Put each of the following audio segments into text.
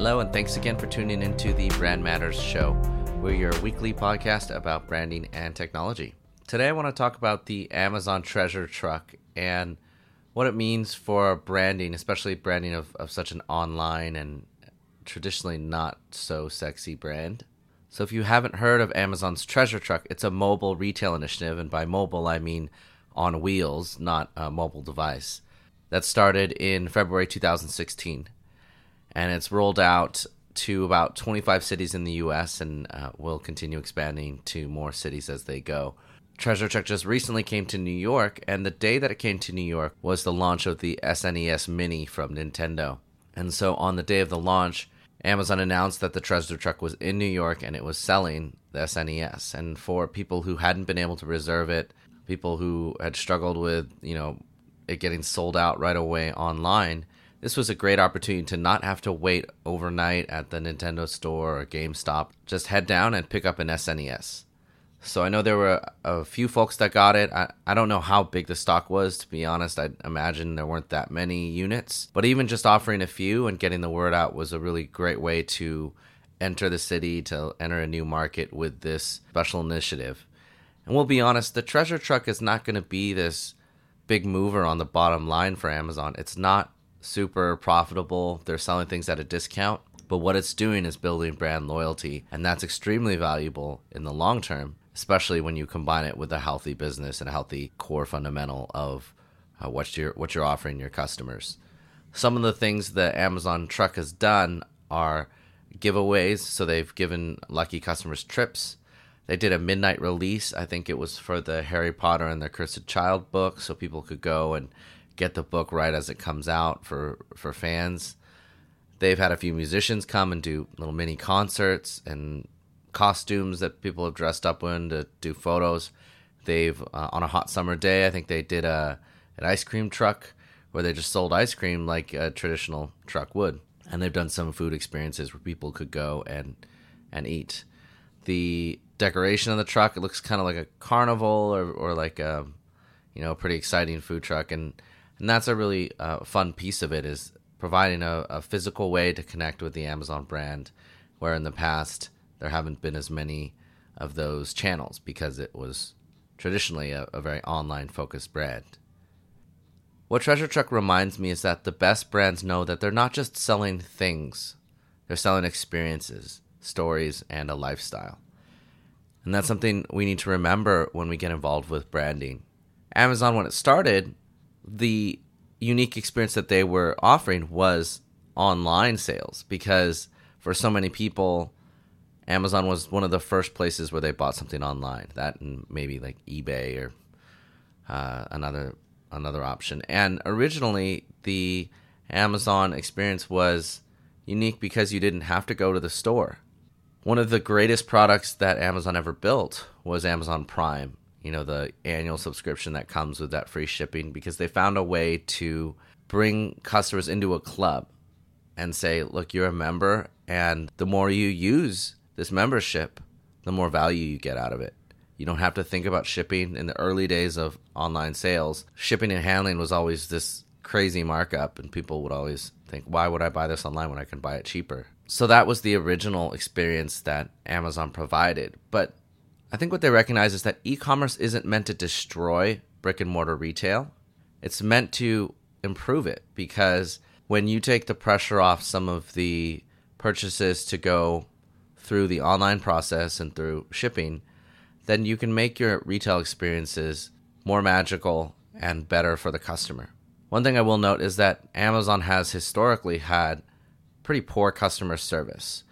Hello, and thanks again for tuning into the Brand Matters Show. We're your weekly podcast about branding and technology. Today, I want to talk about the Amazon Treasure Truck and what it means for branding, especially branding of, of such an online and traditionally not so sexy brand. So, if you haven't heard of Amazon's Treasure Truck, it's a mobile retail initiative, and by mobile, I mean on wheels, not a mobile device. That started in February 2016, and it's rolled out to about 25 cities in the US and uh, will continue expanding to more cities as they go. Treasure Truck just recently came to New York, and the day that it came to New York was the launch of the SNES Mini from Nintendo. And so on the day of the launch, Amazon announced that the Treasure Truck was in New York and it was selling the SNES. And for people who hadn't been able to reserve it, people who had struggled with, you know, it getting sold out right away online, this was a great opportunity to not have to wait overnight at the Nintendo store or GameStop. Just head down and pick up an SNES. So I know there were a few folks that got it. I, I don't know how big the stock was, to be honest. I imagine there weren't that many units. But even just offering a few and getting the word out was a really great way to enter the city, to enter a new market with this special initiative. And we'll be honest, the treasure truck is not going to be this big mover on the bottom line for Amazon. It's not super profitable. They're selling things at a discount. But what it's doing is building brand loyalty, and that's extremely valuable in the long term especially when you combine it with a healthy business and a healthy core fundamental of uh, what you're what you're offering your customers. Some of the things that Amazon Truck has done are giveaways. So they've given lucky customers trips. They did a midnight release. I think it was for the Harry Potter and the Cursed Child book, so people could go and get the book right as it comes out for for fans. They've had a few musicians come and do little mini concerts and costumes that people have dressed up in to do photos. They've uh, on a hot summer day, I think they did a an ice cream truck where they just sold ice cream like a traditional truck would, and they've done some food experiences where people could go and and eat. The decoration of the truck it looks kind of like a carnival or or like a you know pretty exciting food truck, and and that's a really uh, fun piece of it is providing a, a physical way to connect with the Amazon brand, where in the past there haven't been as many of those channels because it was traditionally a, a very online focused brand. What Treasure Truck reminds me is that the best brands know that they're not just selling things, they're selling experiences, stories, and a lifestyle. And that's something we need to remember when we get involved with branding. Amazon, when it started, the unique experience that they were offering was online sales because for so many people, Amazon was one of the first places where they bought something online. That and maybe like eBay or uh, another another option. And originally, the Amazon experience was unique because you didn't have to go to the store. One of the greatest products that Amazon ever built was Amazon Prime. You know, the annual subscription that comes with that free shipping because they found a way to bring customers into a club and say, look, you're a member, and the more you use this membership, the more value you get out of it. You don't have to think about shipping. In the early days of online sales, shipping and handling was always this crazy markup, and people would always think, why would I buy this online when I can buy it cheaper? So that was the original experience that Amazon provided. But I think what they recognize is that e commerce isn't meant to destroy brick and mortar retail, it's meant to improve it because when you take the pressure off some of the purchases to go through the online process and through shipping, then you can make your retail experiences more magical and better for the customer. One thing I will note is that Amazon has historically had pretty poor customer service.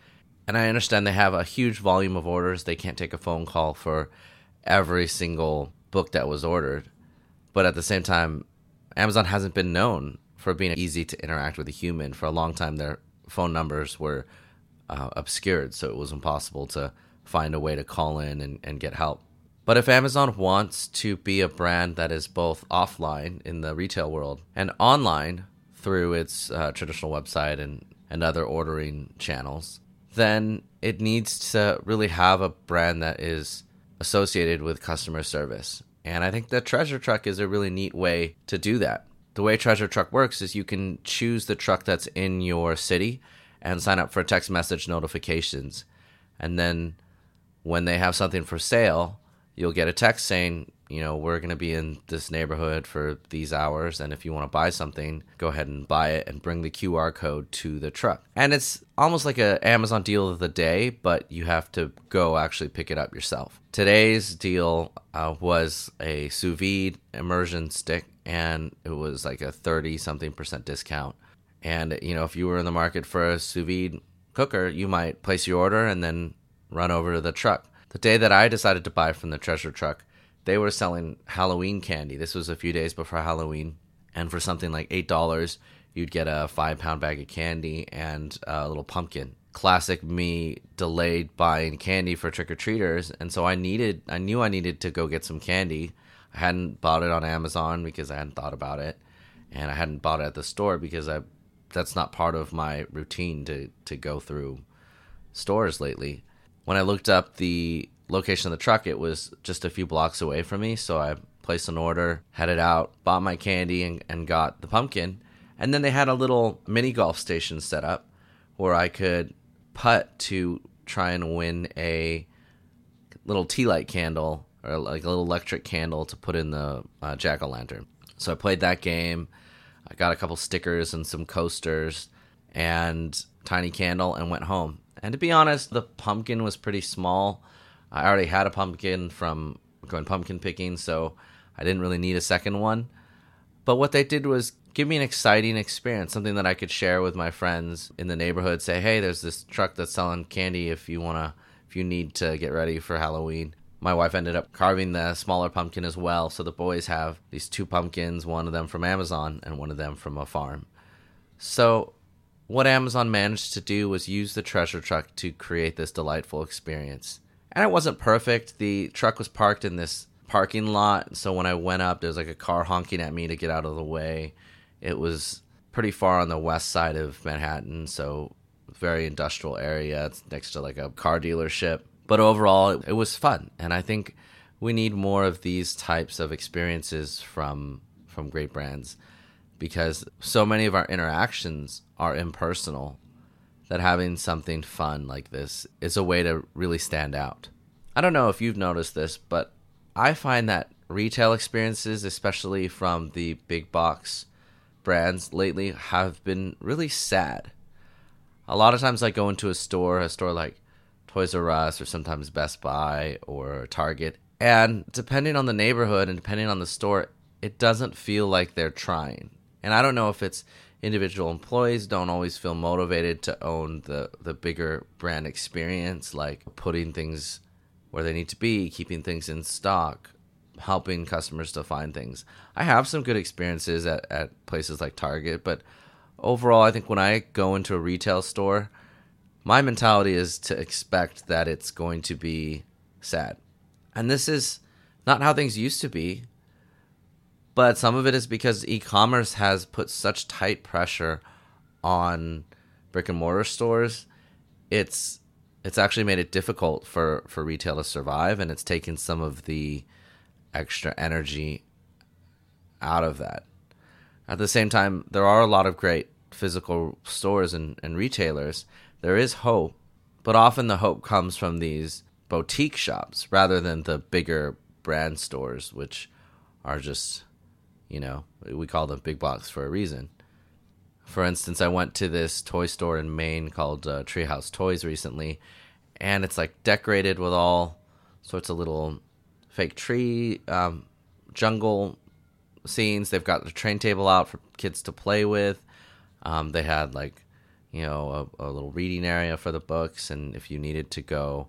And I understand they have a huge volume of orders. They can't take a phone call for every single book that was ordered. But at the same time, Amazon hasn't been known for being easy to interact with a human. For a long time, their phone numbers were uh, obscured, so it was impossible to find a way to call in and, and get help. But if Amazon wants to be a brand that is both offline in the retail world and online through its uh, traditional website and, and other ordering channels, then it needs to really have a brand that is associated with customer service. And I think the Treasure Truck is a really neat way to do that. The way Treasure Truck works is you can choose the truck that's in your city and sign up for text message notifications. And then when they have something for sale, you'll get a text saying, you know, we're going to be in this neighborhood for these hours. And if you want to buy something, go ahead and buy it and bring the QR code to the truck. And it's almost like a Amazon deal of the day, but you have to go actually pick it up yourself. Today's deal uh, was a sous vide immersion stick, and it was like a 30 something percent discount. And, you know, if you were in the market for a sous vide cooker, you might place your order and then run over to the truck. The day that I decided to buy from the treasure truck, they were selling Halloween candy. This was a few days before Halloween. And for something like $8, you'd get a five pound bag of candy and a little pumpkin. Classic me delayed buying candy for trick or treaters. And so I needed, I knew I needed to go get some candy. I hadn't bought it on Amazon because I hadn't thought about it. And I hadn't bought it at the store because I, that's not part of my routine to, to go through stores lately when I looked up the location of the truck, it was just a few blocks away from me. So I placed an order, headed out, bought my candy, and, and got the pumpkin. And then they had a little mini golf station set up where I could putt to try and win a little tea light candle or like a little electric candle to put in the uh, jack o' lantern. So I played that game. I got a couple stickers and some coasters and tiny candle and went home. And to be honest, the pumpkin was pretty small. I already had a pumpkin from going pumpkin picking, so I didn't really need a second one. But what they did was give me an exciting experience, something that I could share with my friends in the neighborhood. Say, hey, there's this truck that's selling candy if you wanna, if you need to get ready for Halloween. My wife ended up carving the smaller pumpkin as well, so the boys have these two pumpkins, one of them from Amazon and one of them from a farm. So what Amazon managed to do was use the treasure truck to create this delightful experience. And it wasn't perfect. The truck was parked in this parking lot, so when I went up, there was like a car honking at me to get out of the way. It was pretty far on the west side of Manhattan, so very industrial area. It's next to like a car dealership. But overall, it, it was fun, and I think we need more of these types of experiences from from great brands because so many of our interactions are impersonal that having something fun like this is a way to really stand out. I don't know if you've noticed this, but I find that retail experiences, especially from the big box brands lately, have been really sad. A lot of times I go into a store, a store like Toys R Us or sometimes Best Buy or Target, and depending on the neighborhood and depending on the store, it doesn't feel like they're trying. And I don't know if it's individual employees don't always feel motivated to own the the bigger brand experience like putting things where they need to be keeping things in stock helping customers to find things. I have some good experiences at, at places like target but overall i think when i go into a retail store my mentality is to expect that it's going to be sad. And this is not how things used to be but some of it is because e-commerce has put such tight pressure on brick and mortar stores. It's it's actually made it difficult for for retail to survive, and it's taken some of the extra energy out of that. At the same time, there are a lot of great physical stores and, and retailers. There is hope, but often the hope comes from these boutique shops rather than the bigger brand stores, which are just you know, we call them big box for a reason. For instance, I went to this toy store in Maine called uh, Treehouse Toys recently, and it's like decorated with all sorts of little fake tree um, jungle scenes. They've got the train table out for kids to play with. Um, they had like, you know, a, a, little reading area for the books, and if you needed to go,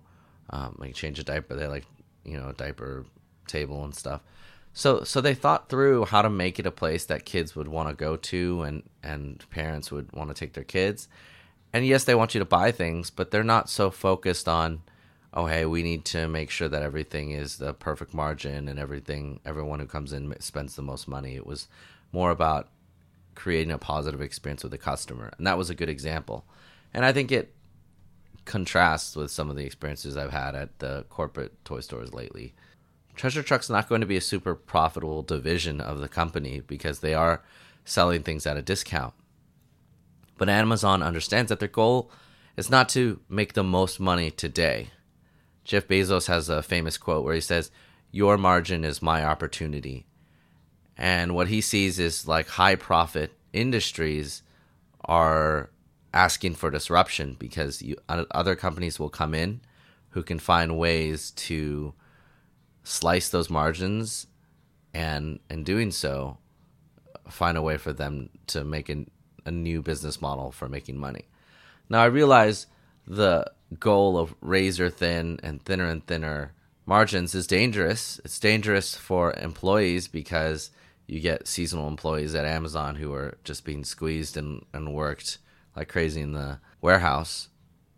um, like change a diaper, they like, you know, a diaper table and stuff. So so they thought through how to make it a place that kids would want to go to and and parents would want to take their kids. And yes, they want you to buy things, but they're not so focused on oh hey, we need to make sure that everything is the perfect margin and everything everyone who comes in spends the most money. It was more about creating a positive experience with the customer. And that was a good example. And I think it contrasts with some of the experiences I've had at the corporate toy stores lately. Treasure Truck's not going to be a super profitable division of the company because they are selling things at a discount. But Amazon understands that their goal is not to make the most money today. Jeff Bezos has a famous quote where he says, Your margin is my opportunity. And what he sees is like high profit industries are asking for disruption because you, other companies will come in who can find ways to slice those margins and in doing so find a way for them to make an, a new business model for making money. Now i realize the goal of razor thin and thinner and thinner margins is dangerous. It's dangerous for employees because you get seasonal employees at amazon who are just being squeezed and, and worked like crazy in the warehouse.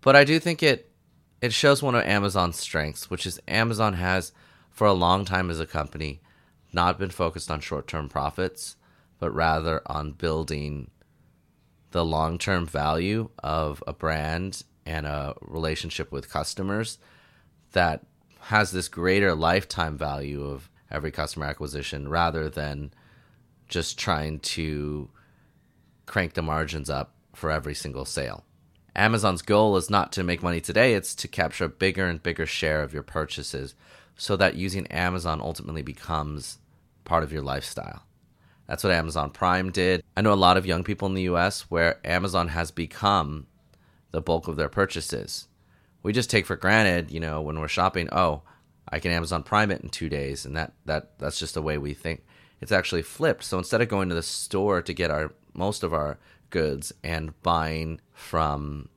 But i do think it it shows one of amazon's strengths which is amazon has for a long time as a company not been focused on short term profits, but rather on building the long term value of a brand and a relationship with customers that has this greater lifetime value of every customer acquisition rather than just trying to crank the margins up for every single sale. Amazon's goal is not to make money today, it's to capture a bigger and bigger share of your purchases so that using Amazon ultimately becomes part of your lifestyle. That's what Amazon Prime did. I know a lot of young people in the US where Amazon has become the bulk of their purchases. We just take for granted, you know, when we're shopping, oh, I can Amazon Prime it in 2 days and that that that's just the way we think. It's actually flipped. So instead of going to the store to get our most of our goods and buying from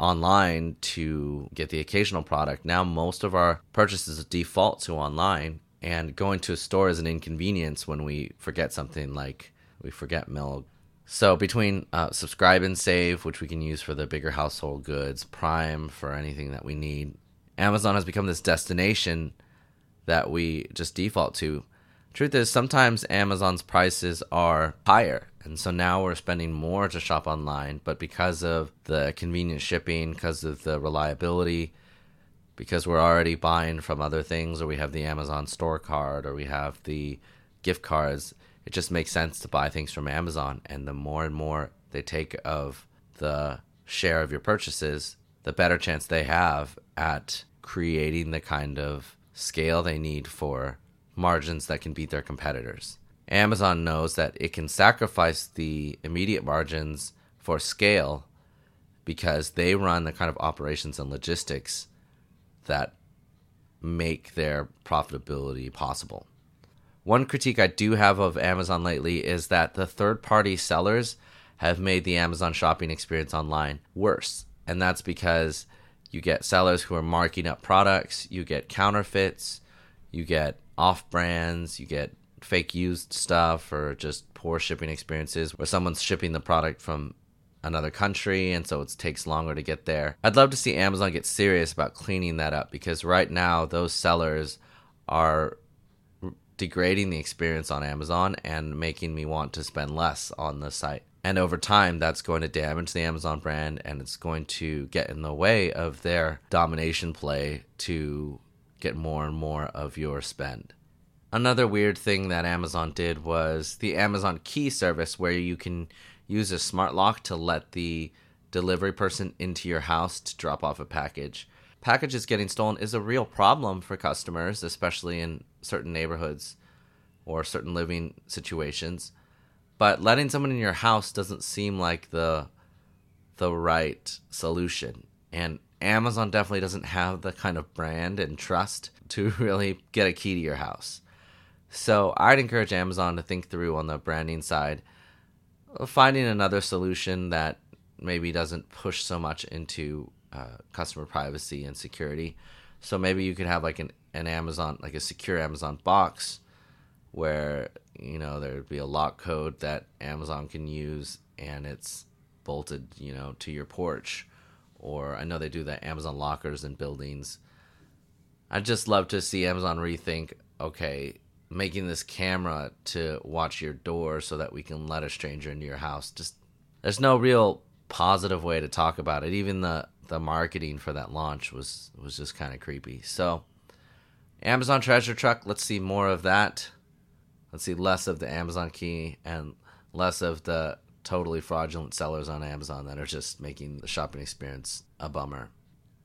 online to get the occasional product. Now, most of our purchases default to online, and going to a store is an inconvenience when we forget something like we forget milk. So, between uh, subscribe and save, which we can use for the bigger household goods, Prime for anything that we need, Amazon has become this destination that we just default to. Truth is, sometimes Amazon's prices are higher and so now we're spending more to shop online, but because of the convenient shipping, because of the reliability, because we're already buying from other things, or we have the Amazon store card, or we have the gift cards, it just makes sense to buy things from Amazon. And the more and more they take of the share of your purchases, the better chance they have at creating the kind of scale they need for margins that can beat their competitors. Amazon knows that it can sacrifice the immediate margins for scale because they run the kind of operations and logistics that make their profitability possible. One critique I do have of Amazon lately is that the third party sellers have made the Amazon shopping experience online worse. And that's because you get sellers who are marking up products, you get counterfeits, you get off brands, you get fake used stuff or just poor shipping experiences where someone's shipping the product from another country and so it takes longer to get there. I'd love to see Amazon get serious about cleaning that up because right now those sellers are degrading the experience on Amazon and making me want to spend less on the site. And over time, that's going to damage the Amazon brand and it's going to get in the way of their domination play to get more and more of your spend. Another weird thing that Amazon did was the Amazon Key service, where you can use a smart lock to let the delivery person into your house to drop off a package. Packages getting stolen is a real problem for customers, especially in certain neighborhoods or certain living situations. But letting someone in your house doesn't seem like the the right solution. And Amazon definitely doesn't have the kind of brand and trust to really get a key to your house. So I'd encourage Amazon to think through on the branding side, finding another solution that maybe doesn't push so much into uh, customer privacy and security. So maybe you could have like an, an Amazon, like a secure Amazon box where, you know, there would be a lock code that Amazon can use and it's bolted, you know, to your porch. Or I know they do that Amazon lockers in buildings. I'd just love to see Amazon rethink okay, making this camera to watch your door so that we can let a stranger into your house. Just there's no real positive way to talk about it. Even the the marketing for that launch was was just kind of creepy. So Amazon Treasure Truck, let's see more of that. Let's see less of the Amazon key and less of the totally fraudulent sellers on Amazon that are just making the shopping experience a bummer.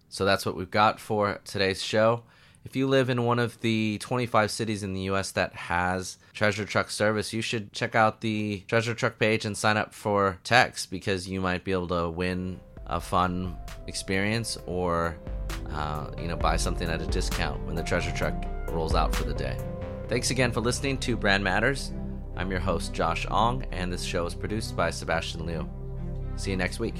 So that's what we've got for today's show. If you live in one of the 25 cities in the US that has Treasure Truck service, you should check out the Treasure Truck page and sign up for Text because you might be able to win a fun experience or uh, you know buy something at a discount when the Treasure Truck rolls out for the day. Thanks again for listening to Brand Matters. I'm your host Josh Ong, and this show is produced by Sebastian Liu. See you next week.